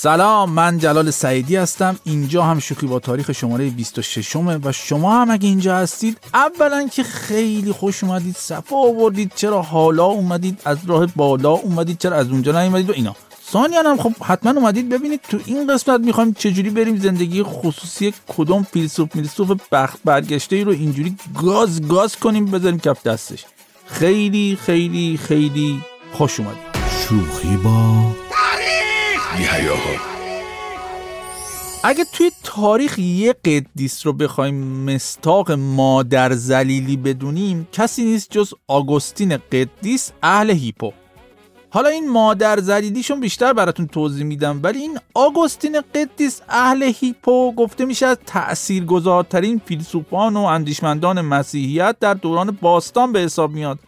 سلام من جلال سعیدی هستم. اینجا هم شوخی با تاریخ شماره 26 و شما هم اگه اینجا هستید اولا که خیلی خوش اومدید صفا آوردید. چرا حالا اومدید؟ از راه بالا اومدید چرا از اونجا نیومدید و اینا. ثانیا هم خب حتما اومدید ببینید تو این قسمت می‌خوایم چجوری بریم زندگی خصوصی کدوم فیلسوف فیلسوف بخت برگشته ای رو اینجوری گاز گاز کنیم بذاریم کف دستش. خیلی خیلی خیلی خوش اومدید. شوخی با تاریخ اگه توی تاریخ یه قدیس رو بخوایم مستاق مادر زلیلی بدونیم کسی نیست جز آگوستین قدیس اهل هیپو. حالا این مادر زلیلیشون بیشتر براتون توضیح میدم ولی این آگوستین قدیس اهل هیپو گفته میشه از تأثیرگذارترین فیلسوفان و اندیشمندان مسیحیت در دوران باستان به حساب میاد.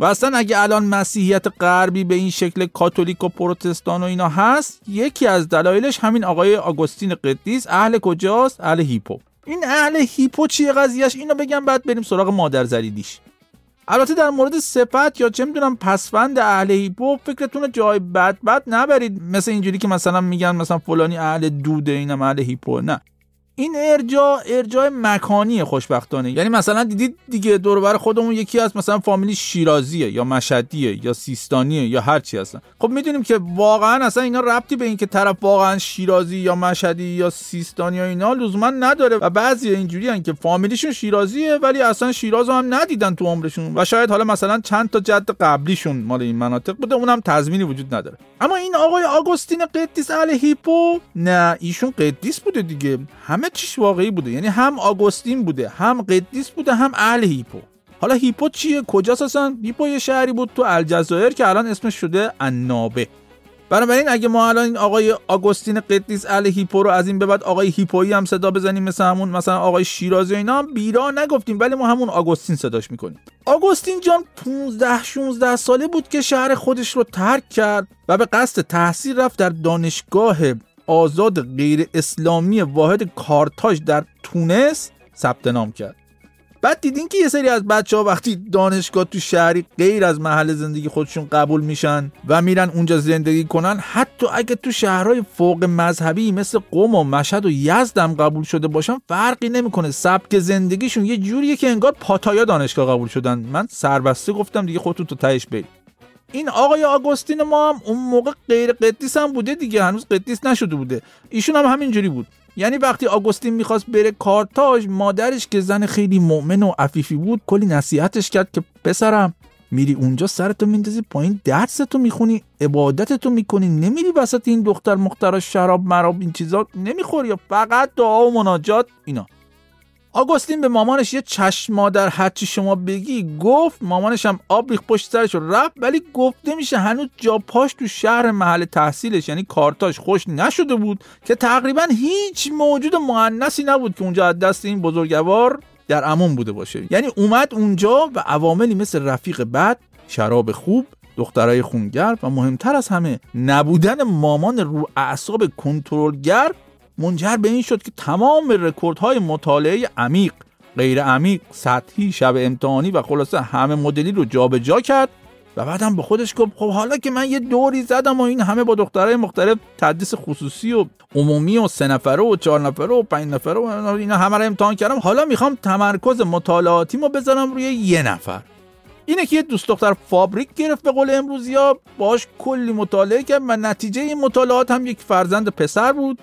و اصلا اگه الان مسیحیت غربی به این شکل کاتولیک و پروتستان و اینا هست یکی از دلایلش همین آقای آگوستین قدیس. اهل کجاست؟ اهل هیپو. این اهل هیپو چیه قضیهش اینو بگم بعد بریم سراغ مادر زلیلیش البته در مورد صفت یا چه می‌دونم پسفند اهل هیپو فکرتون جای بد بد نبرید. مثل اینجوری که مثلا میگن مثلا فلانی اهل دوده اینم اهل هیپو نه. این ارجاع ارجاع مکانی خوشبختانه. یعنی مثلا دیدید دیگه دور خودمون یکی از مثلا فامیلی شیرازیه یا مشدیه یا سیستانیه یا هر چی هستن. خب می‌دونیم که واقعا اصلا اینا ربطی به اینکه طرف واقعا شیرازی یا مشهدی یا سیستانی یا اینا لزوما نداره و بعضی اینجوری که فامیلیشون شیرازیه ولی اصلا شیراز هم ندیدن تو عمرشون و شاید حالا مثلا چند تا جد قبلیشون مال این مناطق بوده اونم تضمینی وجود نداره. اما این آقای آگوستین قدیس اهل هیپو نه ایشون قدیس بوده دیگه. همه چیش واقعی بوده. یعنی هم آگوستین بوده هم قدیس بوده هم اهل هیپو. حالا هیپو چیه؟ کجاست اصلا؟ هیپو یه شهری بود تو الجزایر که الان اسمش شده انابه. بنابراین اگه ما الان این آقای آگوستین قدیس اهل هیپو رو از این به بعد آقای هیپویی هم صدا بزنیم مثل همون مثلا آقای شیرازی اینا هم بیراه نگفتیم ولی ما همون آگوستین صداش می‌کنیم. آگوستین جان 15 16 ساله بود که شهر خودش رو ترک کرد و به قصد تحصیل رفت در دانشگاه آزاد غیر اسلامی واحد کارتاژ در تونس ثبت نام کرد. بعد دیدین که یه سری از بچه ها وقتی دانشگاه تو شهری غیر از محل زندگی خودشون قبول میشن و میرن اونجا زندگی کنن حتی اگه تو شهرهای فوق مذهبی مثل قم و مشهد و یزد هم قبول شده باشن فرقی نمی‌کنه. سبک زندگیشون یه جوریه که انگار پاتایا دانشگاه قبول شدن. من سربسته گفتم دیگه خودتون تو تهش برید. این آقای آگوستین ما هم اون موقع غیر قدیس هم بوده دیگه هنوز قدیس نشده بوده. ایشون هم همینجوری بود. یعنی وقتی آگوستین می‌خواست بره کارتاژ مادرش که زن خیلی مؤمن و عفیفی بود کلی نصیحتش کرد که پسرم میری اونجا سرتو میندازی پایین درستو می‌خونی عبادتتو می‌کنی نمیری وسط این دختر مختار شراب مراب این چیزا نمی‌خوری یا فقط دعا و مناجات اینا. آگوستین به مامانش یه چشم مادر هرچی شما بگی گفت مامانش هم آب ریخ پشت سرش رفت ولی گفته میشه هنوز جا پاش تو شهر محل تحصیلش یعنی کارتاش خوش نشده بود که تقریبا هیچ موجود معنسی نبود که اونجا از دست این بزرگوار در امون بوده باشه. یعنی اومد اونجا و عواملی مثل رفیق بد شراب خوب دخترای خونگر و مهمتر از همه نبودن مامان رو اعصاب کنترلگر منجر به این شد که تمام رکوردهای مطالعه عمیق غیر عمیق سطحی شب امتحانی و خلاصه همه مدلی رو جابجا جا کرد و بعدم به خودش گفت خب حالا که من یه دوری زدم و این همه با دخترای مختلف تدریس خصوصی و عمومی و سه نفره و چهار نفره و پنج نفره و اینا همه رو امتحان کردم حالا می‌خوام تمرکز مطالعاتیمو بذارم روی یه نفر. اینه که یه دوست دختر فابریک گرفت به قول امروزی ها باش کلی مطالعه کرد و نتیجه این مطالعات هم یک فرزند پسر بود.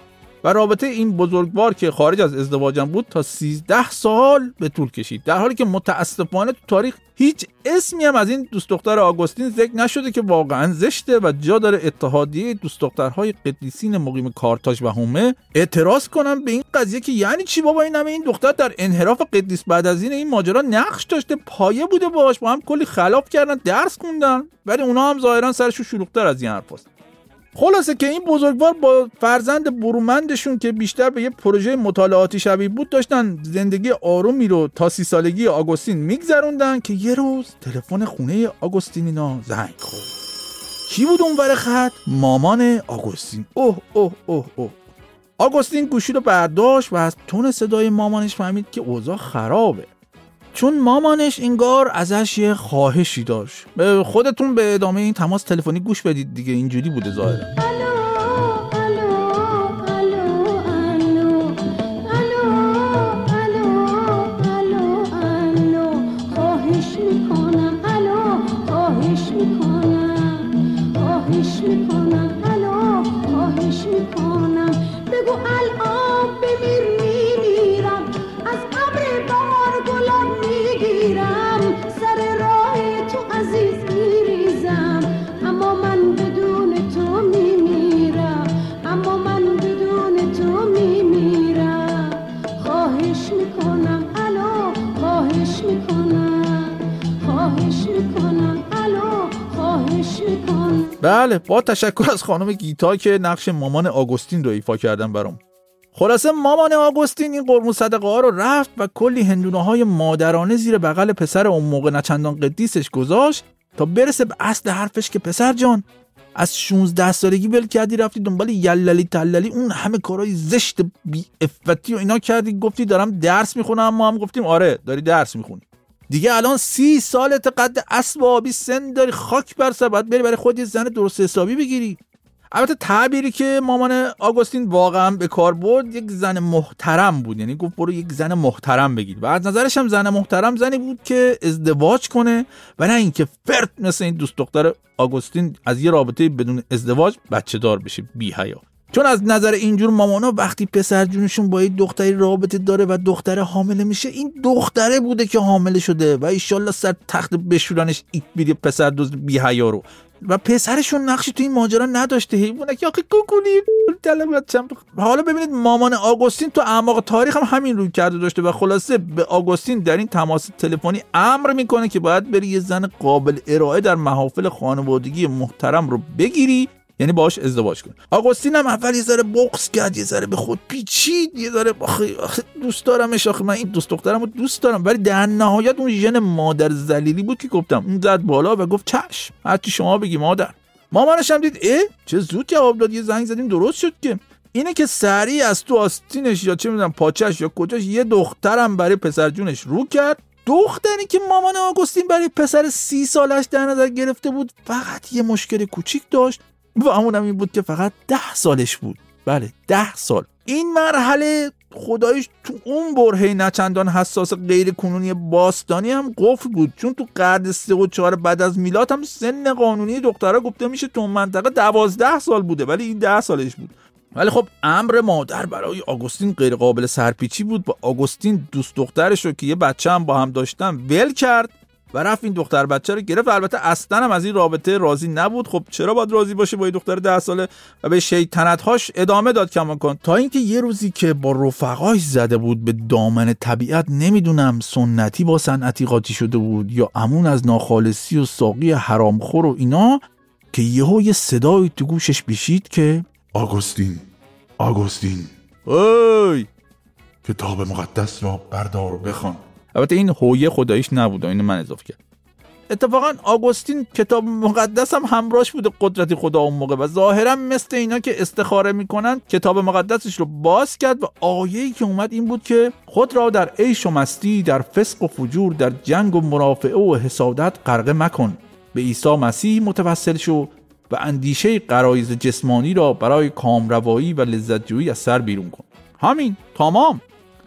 و رابطه این بزرگوار که خارج از ازدواجم بود تا 13 سال به طول کشید. در حالی که متاسفانه تو تاریخ هیچ اسمی هم از این دوست دختر آگوستین ذکر نشده که واقعا زشته و جا داره اتحادیه دوست دخترهای قدیسین مقیم کارتاژ و هومه اعتراض کنم به این قضیه که یعنی چی بابا؟ این همه این دختر در انحراف قدیس بعد از این این ماجرا نقش داشته پایه بوده باش با هم کلی خلاف کردن درس خوندن ولی اونا هم ظاهرا سرشون شلوغتر از این حرفاست. خلاصه که این بزرگوار با فرزند برومندشون که بیشتر به یه پروژه مطالعاتی شبیه بود داشتن زندگی آرومی رو تا سی سالگی آگوستین میگذروندن که یه روز تلفن خونه آگوستینینا زنگ خورد. کی بود اونور خط؟ مامان آگوستین. اوه اوه اوه اوه. آگوستین گوشی رو برداشت و از تون صدای مامانش فهمید که اوضاع خرابه. چون مامانش انگار ازش یه خواهشی داشت. خودتون به ادامه این تماس تلفنی گوش بدید دیگه اینجوری بوده ظاهره بله با تشکر از خانم گیتا که نقش مامان آگوستین رو ایفا کردن برام. خلاصه مامان آگوستین این قرمو صدقه ها رو رفت و کلی هندونه های مادرانه زیر بغل پسر اون موقع نچندان قدیسش گذاشت تا برسه به اصل حرفش که پسر جان از 16 سالگی ول کردی رفتی دنبال یللی تللی اون همه کارهای زشت بی افتی و اینا کردی گفتی دارم درس می‌خونم ما هم گفتیم آره داری درس می‌خونی. دیگه الان سی سالت قد اسب آبی سن داری خاک بر سر باید بری برای خود یه زن درست حسابی بگیری. البته تعبیری که مامان آگوستین واقعا به کار برد یک زن محترم بود. یعنی گفت برو یک زن محترم بگیر. و از نظرش هم زن محترم زنی بود که ازدواج کنه و نه اینکه فرد مثل این دوست دختر آگوستین از یه رابطه بدون ازدواج بچه دار بشه. بی حیا چون از نظر اینجور مامانا وقتی پسر جونشون با یه دختری رابطه داره و دختره حامله میشه این دختره بوده که حامله شده و ایشالله سر تخت بشورانش بیده پسر دوز بی حیا رو. و پسرشون نقشی تو این ماجرا نداشته. حیوانه که آخه کوکولی حالا ببینید مامان آگوستین تو اعماق تاریخ هم همین روی کرده داشته و خلاصه به آگوستین در این تماس تلفنی امر می‌کنه که باید بری یه زن قابل ارائه در محافل خانوادگی محترم رو بگیری یعنی باش ازدواج کن آگوستین هم اول یه ذره بغض کرد یه ذره به خود پیچید یه ذره آخه, دوست دارمش آخه من این دوست دخترم رو دوست دارم. ولی در نهایت اون ژن مادر زلیلی بود که گفتم اون زد بالا و گفت چشم هرچی شما بگی مادر. مامانش هم دید اه چه زود جواب داد یه زنگ زدیم درست شد که. اینه که سریع از تو آستینش یا چه می‌دونم پاچش یا کجاش یه دخترم برای پسر جونش رو کرد. دختری که مامان آگوستین برای پسر سی سالش در نظر گرفته بود فقط یه مشکل کوچیک داشت. و همون هم این بود که فقط ده سالش بود. بله ده سال. این مرحله خدایش تو اون برهه نچندان حساس غیر کنونی باستانی هم قفل بود. چون تو قرن سه و چهار بعد از میلاد هم سن قانونی دخترها گفته میشه تو منطقه دوازده سال بوده ولی این ده سالش بود. ولی خب امر مادر برای آگوستین غیر قابل سرپیچی بود. و آگوستین دوست دخترش رو که یه بچه هم با هم داشتن ول کرد. و رفت این دختر بچه رو گرفت. البته اصلا هم از این رابطه راضی نبود. خب چرا باید راضی باشه با این دختر ده ساله؟ و به شیطنت هاش ادامه داد کمان تا اینکه یه روزی که با رفقاش زده بود به دامن طبیعت نمی‌دونم سنتی با صنعتی قاطی شده بود یا امون از ناخالصی و ساقی حرامخور و اینا که یهو یه صدایی تو گوشش بیشید که آگوستین آگوستین. اوی! کتاب مقدس را بردار بخوان. البته این هویه خداییش نبود اینو من اضافه کرد اتفاقا آگوستین کتاب مقدس هم همراهش بوده قدرت خدا اون موقع. و ظاهرا مثل اینا که استخاره می‌کنن کتاب مقدسش رو باز کرد و آیه‌ای که اومد این بود که خود را در عیش و مستی در فسق و فجور در جنگ و مرافعه و حسادت غرقه مکن. به عیسی مسیح متوسل شو و اندیشه قرایز جسمانی را برای کامروایی و لذتجویی از سر بیرون کن. همین تمام.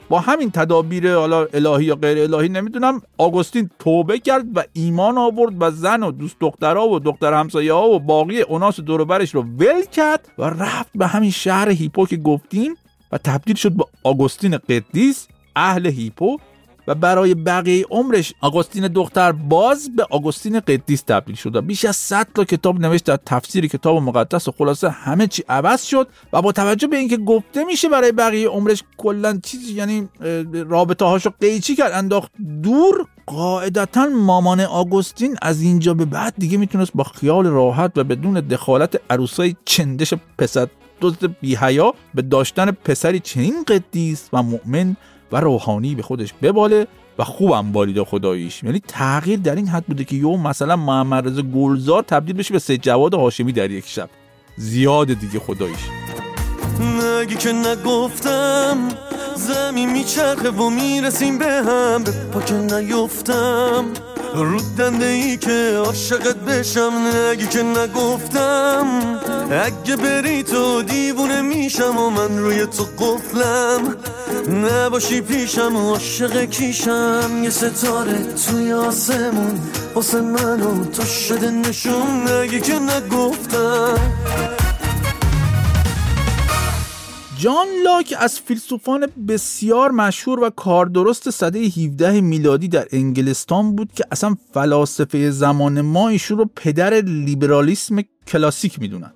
با همین تدابیر حالا الهی یا غیر الهی نمی‌دونم آگوستین توبه کرد و ایمان آورد و زن و دوست دخترها و دختر همسایه ها و باقی اوناس دوربرش رو ول کرد و رفت به همین شهر هیپو که گفتیم و تبدیل شد به آگوستین قدیس اهل هیپو و برای بقیه عمرش آگوستین دختر باز به آگوستین قدیس تبدیل شد بیش از 100 تا کتاب نوشت در تفسیر کتاب مقدس و خلاصه همه چی عوض شد و با توجه به اینکه گفته میشه برای بقیه عمرش کلا چیزی یعنی رابطه هاشو قیچی کرد انداخت دور قاعدتا مامان آگوستین از اینجا به بعد دیگه می‌تونست با خیال راحت و بدون دخالت عروسای چندش پسر دوست بیهیا به داشتن پسری چنین قدیس و مؤمن و روحانی به خودش بباله و خوبم بالیده خداییش. یعنی تغییر در این حد بوده که یوم مثلا محمد گلزار تبدیل بشه به سید جواد هاشمی در یک شب. زیاد دیگه خداییش. نگی که نگفتم زمین میچرخه و می‌رسیم به هم. به پا که نیفتم رودنده ای که عاشقت بشم. نگی که نگفتم اگه بری تو دیوونه میشم و من روی تو قفلم. نباشی پیشم و عاشق کیشم یه ستاره توی آسمون. واسه منو تو شده نشون نگی که نگفتم. جان لاک از فیلسوفان بسیار مشهور و کاردرست سده 17 میلادی در انگلستان بود که اصلا فلاسفه زمان ما ایشون رو پدر لیبرالیسم کلاسیک می‌دونن.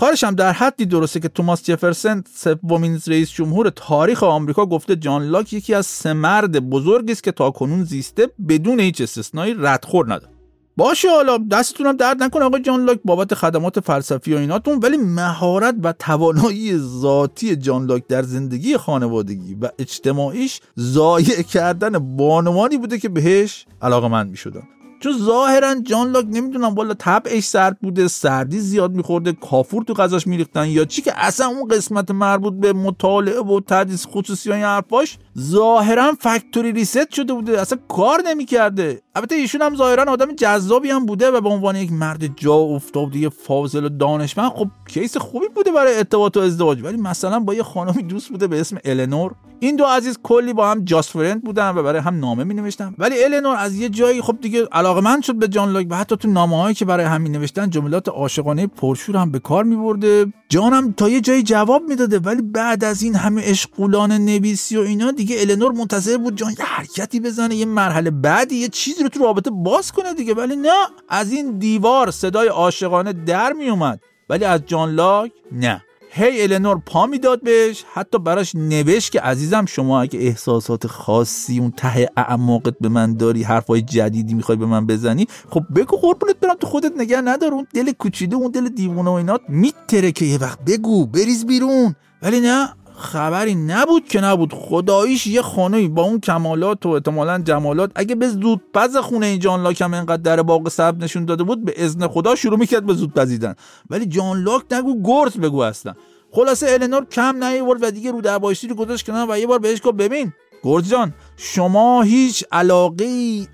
کارش هم در حدی درسته که توماس جفرسن سومین رئیس جمهور تاریخ آمریکا گفته جان لاک یکی از سه مرد بزرگی است که تاکنون زیسته بدون هیچ استثنایی ردخور نداره باشه حالا دستتونم درد نکنه آقای جان لاک بابت خدمات فلسفی و ایناتون ولی مهارت و توانایی ذاتی جان لاک در زندگی خانوادگی و اجتماعیش ضایع کردن بانوانی بوده که بهش علاقه من می شدن. چون ظاهرا جان لاک نمی‌دونم والا طبعش سرد بوده سردی زیاد میخورده کافور تو غذاش میریختن یا چی که اصلا اون قسمت مربوط به مطالعه و تدریس خصوصی های حرفاش ظاهرا فکتوری ریست شده بوده اصلا کار نمی‌کرده. البته ایشون هم ظاهرا آدم جذابی هم بوده و به عنوان یک مرد جا افتاده فاضل و دانشمند. خب کیس خوبی بوده برای ارتباط و ازدواج. ولی مثلا با یه خانمی دوست بوده به اسم النور. این دو عزیز کلی با هم جاست فرند بودن و برای هم نامه می نوشتن ولی النور از یه جایی خب دیگه علاقمند شد به جان لاک و حتی تو نامه هایی که برای هم می نوشتن جملات عاشقانه پرشور هم به کار می برده جانم تا یه جایی جواب می‌داده ولی بعد از این همه اشغولان نویسی و اینا دیگه النور منتظر بود جان یه حرکتی بزنه یه مرحله بعدی یه چیزی رو تو رابطه باز کنه دیگه. ولی نه از این دیوار صدای عاشقانه در می اومد ولی از جان لاک نه. هی النور پا می‌داد بهش. حتی براش نوشت که عزیزم شما اگه احساسات خاصی اون ته اعماقت به من داری حرفای جدیدی می‌خوای به من بزنی خب بگو قربونت برم تو خودت نگه ندار. اون دل کوچیده اون دل دیوونه و اینات میتره که یه وقت بگو بریز بیرون. ولی نه خبری نبود که نبود. خداییش یه خانه با اون کمالات و احتمالا جمالات. اگه به زود پز خونه این جان لاک هم اینقدر در باغ سب نشون داده بود به اذن خدا شروع می‌کرد به زود پزیدن ولی جان لاک نگو گرز بگو اصلا. خلاصه النور کم نیورد و دیگه رو در رو گذاشت کنن و یه بار بهش گفت ببین گرز جان شما هیچ علاقه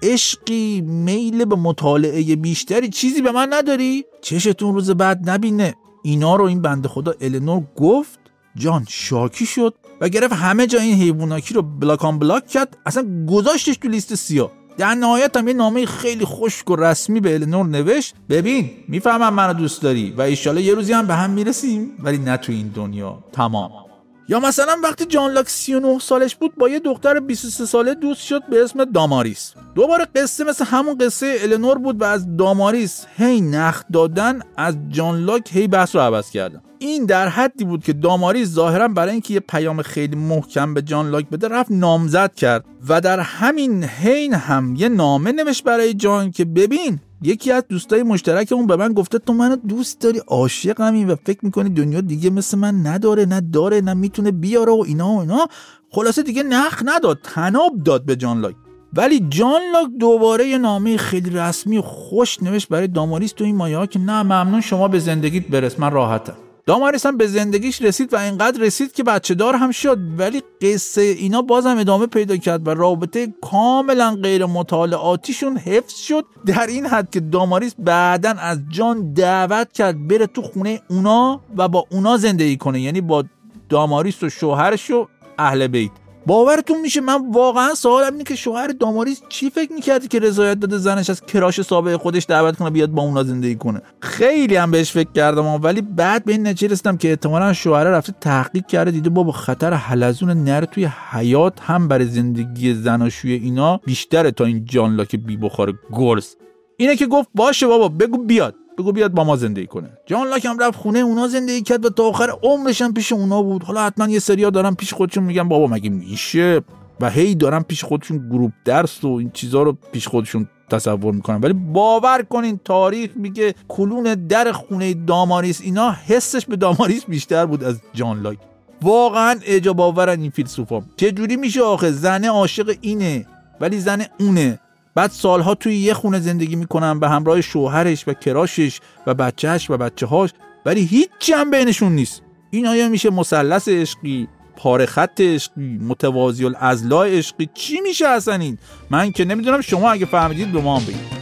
عشقی میل به مطالعه بیشتری چیزی به من نداری؟ چشتون روز بعد نبینه. اینا رو این بنده خدا النور گفت جان شاکی شد و گرفت همه جا این حیواناکی رو بلاکان بلاک کرد. اصلا گذاشتش تو لیست سیاه. در نهایت هم یه نامه خیلی خشک و رسمی به النور نوشت. ببین می‌فهمم منو دوست داری و ایشالا یه روزی هم به هم می‌رسیم ولی نه تو این دنیا. تمام. یا مثلا وقتی جان لاک 39 سالش بود با یه دختر 23 ساله دوست شد به اسم داماریس. دوباره قصه مثل همون قصه النور بود و از داماریس هی نخ دادن از جان لاک هی بحث رو عوض کردن. این در حدی بود که داماریس ظاهرا برای اینکه یه پیام خیلی محکم به جان لاک بده رفت نامزد کرد. و در همین حین هم یه نامه نوشت برای جان که ببین یکی از دوستای مشترک اون به من گفته تو منو دوست داری عاشقمی و فکر می‌کنی دنیا دیگه مثل من نداره نه داره نه می‌تونه بیاره و اینا و اینا. خلاصه دیگه نخ نداد تناب داد به جان لاک. ولی جان لاک دوباره یه نامه خیلی رسمی خوش نوشت برای داماریس تو این مایه ها که نه ممنون شما به زندگیت برس من راحتم. داماریس هم به زندگیش رسید و اینقدر رسید که بچه دار هم شد. ولی قصه اینا بازم ادامه پیدا کرد و رابطه کاملا غیر مطالعاتیشون حفظ شد. در این حد که داماریس بعدا از جان دعوت کرد بره تو خونه اونا و با اونا زندگی کنه. یعنی با داماریس و شوهرش و اهل بیت. باورتون میشه من واقعا سوالم اینه که شوهر داماریس چی فکر می‌کردی که رضایت داده زنش از کراش سابق خودش دعوت کنه بیاد با اونا زندگی کنه؟ خیلی هم بهش فکر کردم ولی بعد به این نتیجه رسیدم که احتمالا شوهر رفته تحقیق کرده دیده بابا خطر حلزون نر توی حیات هم برای زندگی زناشوی اینا بیشتره تا این جان لاک بی بخار گرز. اینه که گفت باشه بابا بگو بیاد. بگو بیاد با ما زندگی کنه. جان لاک هم رفت خونه اونا زندگی کرد و تا آخر عمرش هم پیش اونا بود. حالا حتما یه سریا دارن پیش خودشون میگن بابا مگه میشه؟ و هی دارن پیش خودشون گروپ درس و این چیزها رو پیش خودشون تصور می‌کنن. ولی باور کنین تاریخ میگه کلون در خونه داماریس اینا حسش به داماریس بیشتر بود از جان لاک. واقعا اجاب آورن این فیلسوفا. چه جوری میشه آخه؟ زنه عاشق اینه ولی زن اونه. بعد سالها توی یه خونه زندگی می‌کنن به همراه شوهرش و کراشش و بچهش و بچه هاش ولی هیچی هم بینشون نیست. این آیا میشه مثلث عشقی پاره خط عشقی متوازی الازلا عشقی. چی میشه اصلا این؟ من که نمی‌دونم شما اگه فهمیدید به ما هم بگید.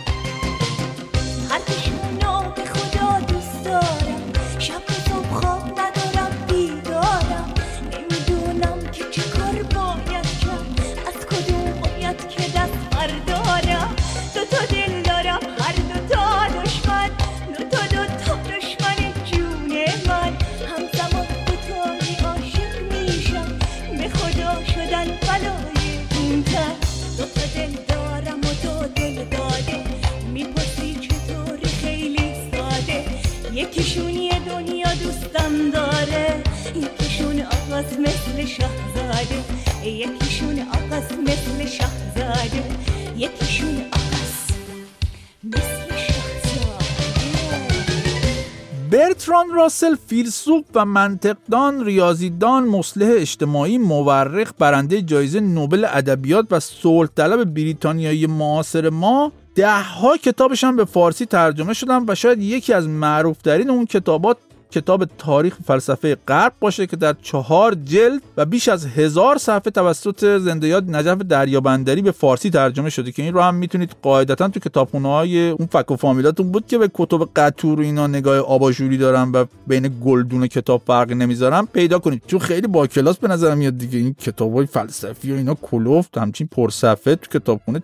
یکیشون مثل شاهزاده یکیشون مثل برتران راسل فیلسوف و منطقدان ریاضیدان مصلح اجتماعی مورخ برنده جایزه نوبل ادبیات و صلح طلب بریتانیایی معاصر ما ده ها کتابش هم به فارسی ترجمه شدن و شاید یکی از معروفترین اون کتابات کتاب تاریخ فلسفه غرب باشه که در چهار جلد و بیش از هزار صفحه توسط زنده یاد نجف دریابندری به فارسی ترجمه شده که این رو هم می‌تونید قاعدتا تو کتابخونه های اون فک و فامیلاتون بود که به کتب قطور اینا نگاه آباژوری دارن و بین گلدون کتاب فرق نمی‌ذارن پیدا کنید. چون خیلی با کلاس به نظر میاد دیگه این کتابای فلسفی و اینا کلوفت همچین پرصفحه تو کتابخونه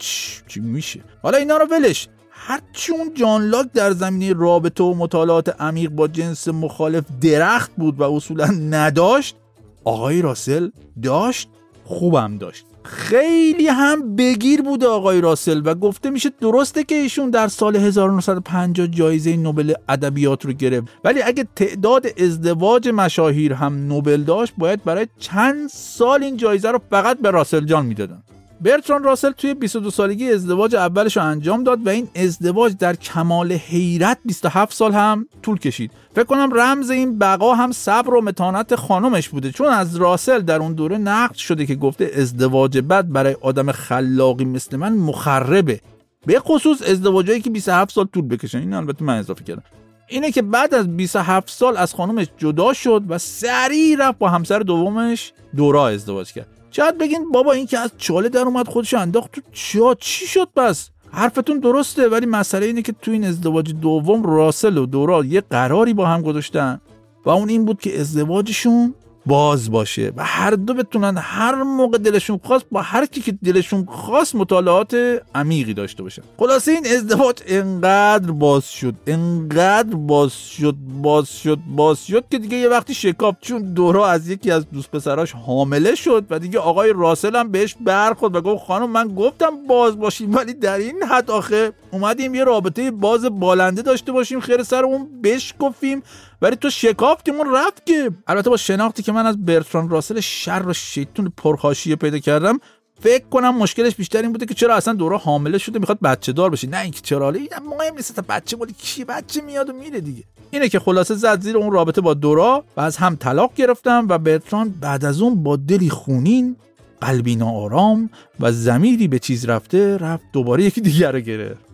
چی میشه؟ حالا اینا رو ولش. هرچی اون جان لاک در زمینه رابطه و مطالعات عمیق با جنس مخالف درخت بود و اصولا نداشت آقای راسل داشت خوبم داشت. خیلی هم بگیر بوده آقای راسل و گفته میشه درسته که ایشون در سال 1950 جایزه نوبل ادبیات رو گرفت. ولی اگه تعداد ازدواج مشاهیر هم نوبل داشت باید برای چند سال این جایزه رو فقط به راسل جان می‌دادن. برتران راسل توی 22 سالگی ازدواج اولش رو انجام داد و این ازدواج در کمال حیرت 27 سال هم طول کشید. فکر کنم رمز این بقا هم صبر و متانت خانمش بوده. چون از راسل در اون دوره نقد شده که گفته ازدواج بد برای آدم خلاقی مثل من مخربه. به خصوص ازدواجایی که 27 سال طول بکشن این البته من اضافه کردم. اینه که بعد از 27 سال از خانمش جدا شد و سریع رفت با همسر دومش دورا ازدواج کرد. شاید بگین بابا این که از چاله در اومد خودش انداخت تو چیا؟ چی شد پس حرفتون درسته ولی مسئله اینه که تو این ازدواج دوم راسل و دورا یه قراری با هم گذاشتن. و اون این بود که ازدواجشون باز باشه و هر دو بتونن هر موقع دلشون خواست با هر کی که دلشون خواست مطالعات عمیقی داشته باشن. خلاصه این ازدواج انقدر باز شد انقدر باز شد باز شد باز شد که دیگه یه وقتی شکاف چون دورا از یکی از دوست پسراش حامله شد و دیگه آقای راسل هم بهش برخورد و گفت خانم من گفتم باز باشیم ولی در این حد آخه اومدیم یه رابطه باز بالنده داشته باشیم خیر سر اون بشکفیم ولی تو شکافتیمون رفت که. البته با شناختی که من از برتران راسل شر و شیطون پرخاشیه پیدا کردم فکر کنم مشکلش بیشتر این بوده که چرا اصلا دورا حامله شده می‌خواد بچه دار بشه. نه اینکه چرا حالا مهم نیست تا بچه مالی کی بچه میاد و میره دیگه. اینه که خلاصه زد زیر اون رابطه با دورا و از هم طلاق گرفتم و برتران بعد از اون با دلی خونین قلبی ناآرام و زمیری به چیز رفته رفت دوباره یکی دیگر رو گرفت.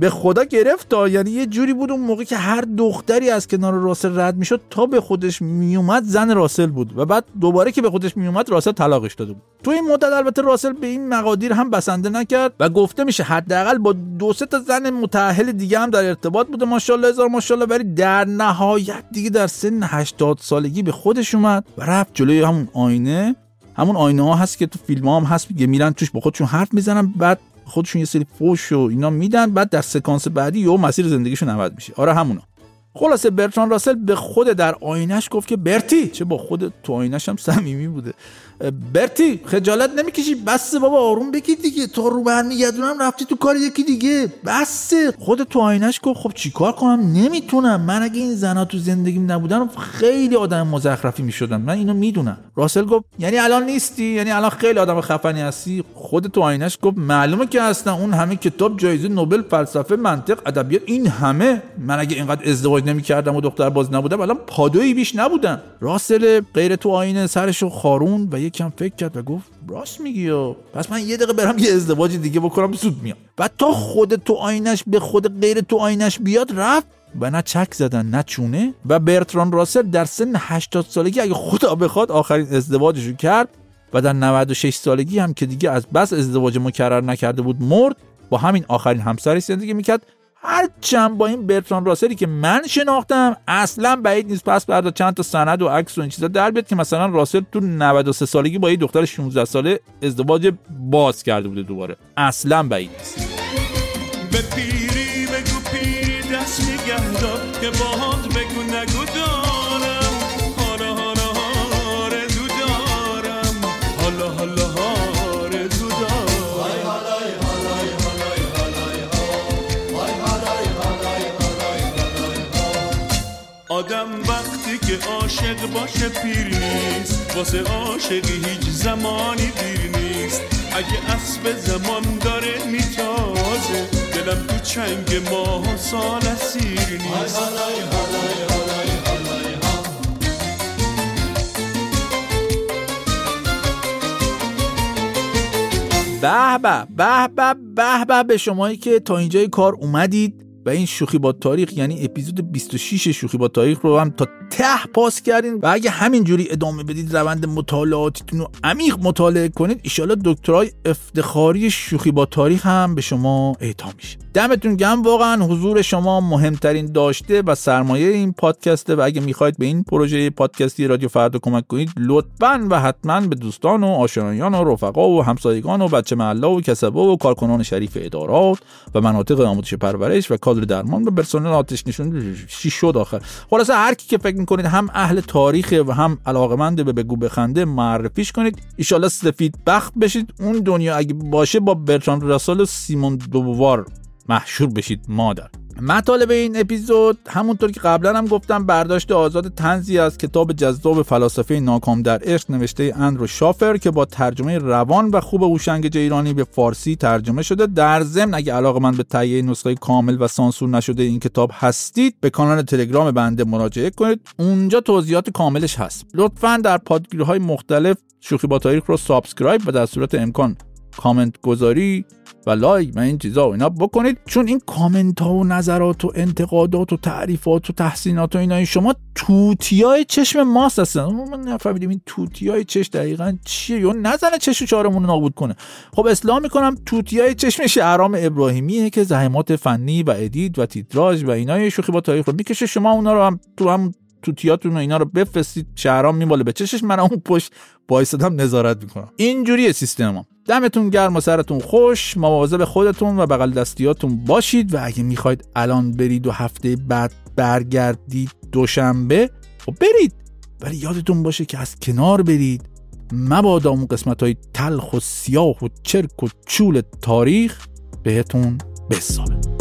به خدا گرفت تا یعنی یه جوری بود اون موقع که هر دختری از کنار راسل رد می‌شد تا به خودش میومد زن راسل بود و بعد دوباره که به خودش میومد راسل طلاقش داده بود. تو این مدت البته راسل به این مقادیر هم بسنده نکرد و گفته میشه حداقل با دو سه تا زن متأهل دیگه هم در ارتباط بوده ماشاءالله هزار ماشاءالله. ولی در نهایت دیگه در سن 80 سالگی به خودش اومد و رفت جلوی همون آینه. همون آینه ها هست که تو فیلم ها هم هست که میرن توش با خودشون حرف می‌زنن بعد خودشون یه سری فوش و اینا میدن بعد در سکانس بعدی یه مسیر زندگیشون عوض میشه. آره همونا خلاصه برتران راسل به خود در آینش گفت که برتی چه با خود تو آینش هم صمیمی بوده. برتی خجالت نمی‌کشی. بس بابا آروم بگی دیگه. تو رو برمیگردونم رفتی تو کار یکی دیگه. بس خود تو آینش گفت خب چیکار کنم؟ نمی‌تونم. من اگه این زنا تو زندگیم نبودن خیلی آدم مزخرفی می‌شدم. من اینو می‌دونم. راسل گفت یعنی الان نیستی؟ یعنی الان خیلی آدم خفنی هستی؟ خود تو آینش گفت معلومه که هستن. اون همه کتاب جایزه نوبل فلسفه منطق ادبیات این همه. من اگه اینقدر ازدواج نمی‌کردم و دختر باز نبودم الان پادویی بیش نبودم راسل غیر تو آینه سرشو خارون و یکم فکر کرد و گفت راست میگی یا پس من یه دقیقه برم یه ازدواج دیگه بکنم زود میام. و تا خود تو آینش به خود غیر تو آینش بیاد رفت و نه چک زدن نه چونه. و برتران راسل در سن 80 سالگی اگه خدا بخواد آخرین ازدواجش رو کرد و در 96 سالگی هم که دیگه از بس ازدواج مکرر نکرده بود مرد. با همین آخرین همسرش زندگی می‌کرد. هرچند با این برتران راسلی که من شناختم اصلا بعید نیست. پس بعد چند تا سند و عکس و این چیزا در بیاد که مثلا راسل تو 93 سالگی با یه دختر 16 ساله ازدواج باز کرده بوده دوباره. اصلا بعید نیست. به پیری بگو پیری دست دار که باهات بگو نگو دارم دیگه عاشق باشه پیر نیست واسه عاشقی هیچ زمانی دیر نیست اگه اسب زمان داره میتازه دلم تو چنگ ماه و سال سیر نیست حالای های حالای به به به به به به به شمایی که تا اینجای کار اومدید و این شوخی با تاریخ یعنی اپیزود 26 شوخی با تاریخ رو هم تا ته پاس کردین. و اگه همینجوری ادامه بدید روند مطالعاتتون رو عمیق مطالعه کنید ایشالا دکترای افتخاری شوخی با تاریخ هم به شما اعطا میشه. دمتون گم واقعا حضور شما مهمترین داشته و سرمایه این پادکسته و اگه می‌خواید به این پروژه پادکستی رادیو فردا کمک کنید لطفا و حتما به دوستان و آشنایان و رفقا و همسایگان و بچه محله و کسبه و کارکنان شریف ادارات و مناطق آموزش پرورش و کادر درمان و پرسنل آتش نشون چی شد آخر خلاصه هر کی که فکر می‌کنید هم اهل تاریخه و هم علاقمند به بگو بخنده معرفیش کنید. ایشالله سفید بخت بشید. اون دنیا اگه باشه با برتران راسل و سیمون دووار محشور بشید مادر. مطالب این اپیزود همونطور که قبلا هم گفتم برداشت آزاد تنزی از کتاب جذاب فلاسفه ناکام در عشق نوشته اندرو شافر که با ترجمه روان و خوب هوشنگ ایرانی به فارسی ترجمه شده. در ضمن اگه علاقه من به تهیه نسخه کامل و سانسور نشده این کتاب هستید به کانال تلگرام بنده مراجعه کنید. اونجا توضیحات کاملش هست. لطفا در پادگیرهای مختلف شوخی با تاریخ رو subscribe و در صورت امکان کامنت گذاری و لایک و این چیزا و اینا بکنید. چون این کامنت ها و نظرات و انتقادات و تعریفات و تحسینات و اینا شما توتیای چشم ماست هستن من نفهمیدیم این توتیای چش دقیقا چیه؟ یا نزنه چش و چهارمون نابود کنه. خب اصلاح می‌کنم توتیای چشم شهرام ابراهیمیه که زحمات فنی و edit و تیتراژ و اینا شوخی با تاریخ رو می‌کشه. شما اونا رو هم تو هم توتیاتون و اینا رو بفرستید شهرام میماله به چشش. من اون پشت بایستدم نظارت می‌کنم. اینجوریه سیستمم دمتون گرم و سرتون خوش مواظب خودتون و بغل دستیاتون باشید و اگه می‌خواید الان برید و هفته بعد برگردید دوشنبه خب برید. ولی یادتون باشه که از کنار برید. مبادا اون قسمت های تلخ و سیاه و چرک و چول تاریخ بهتون بسابه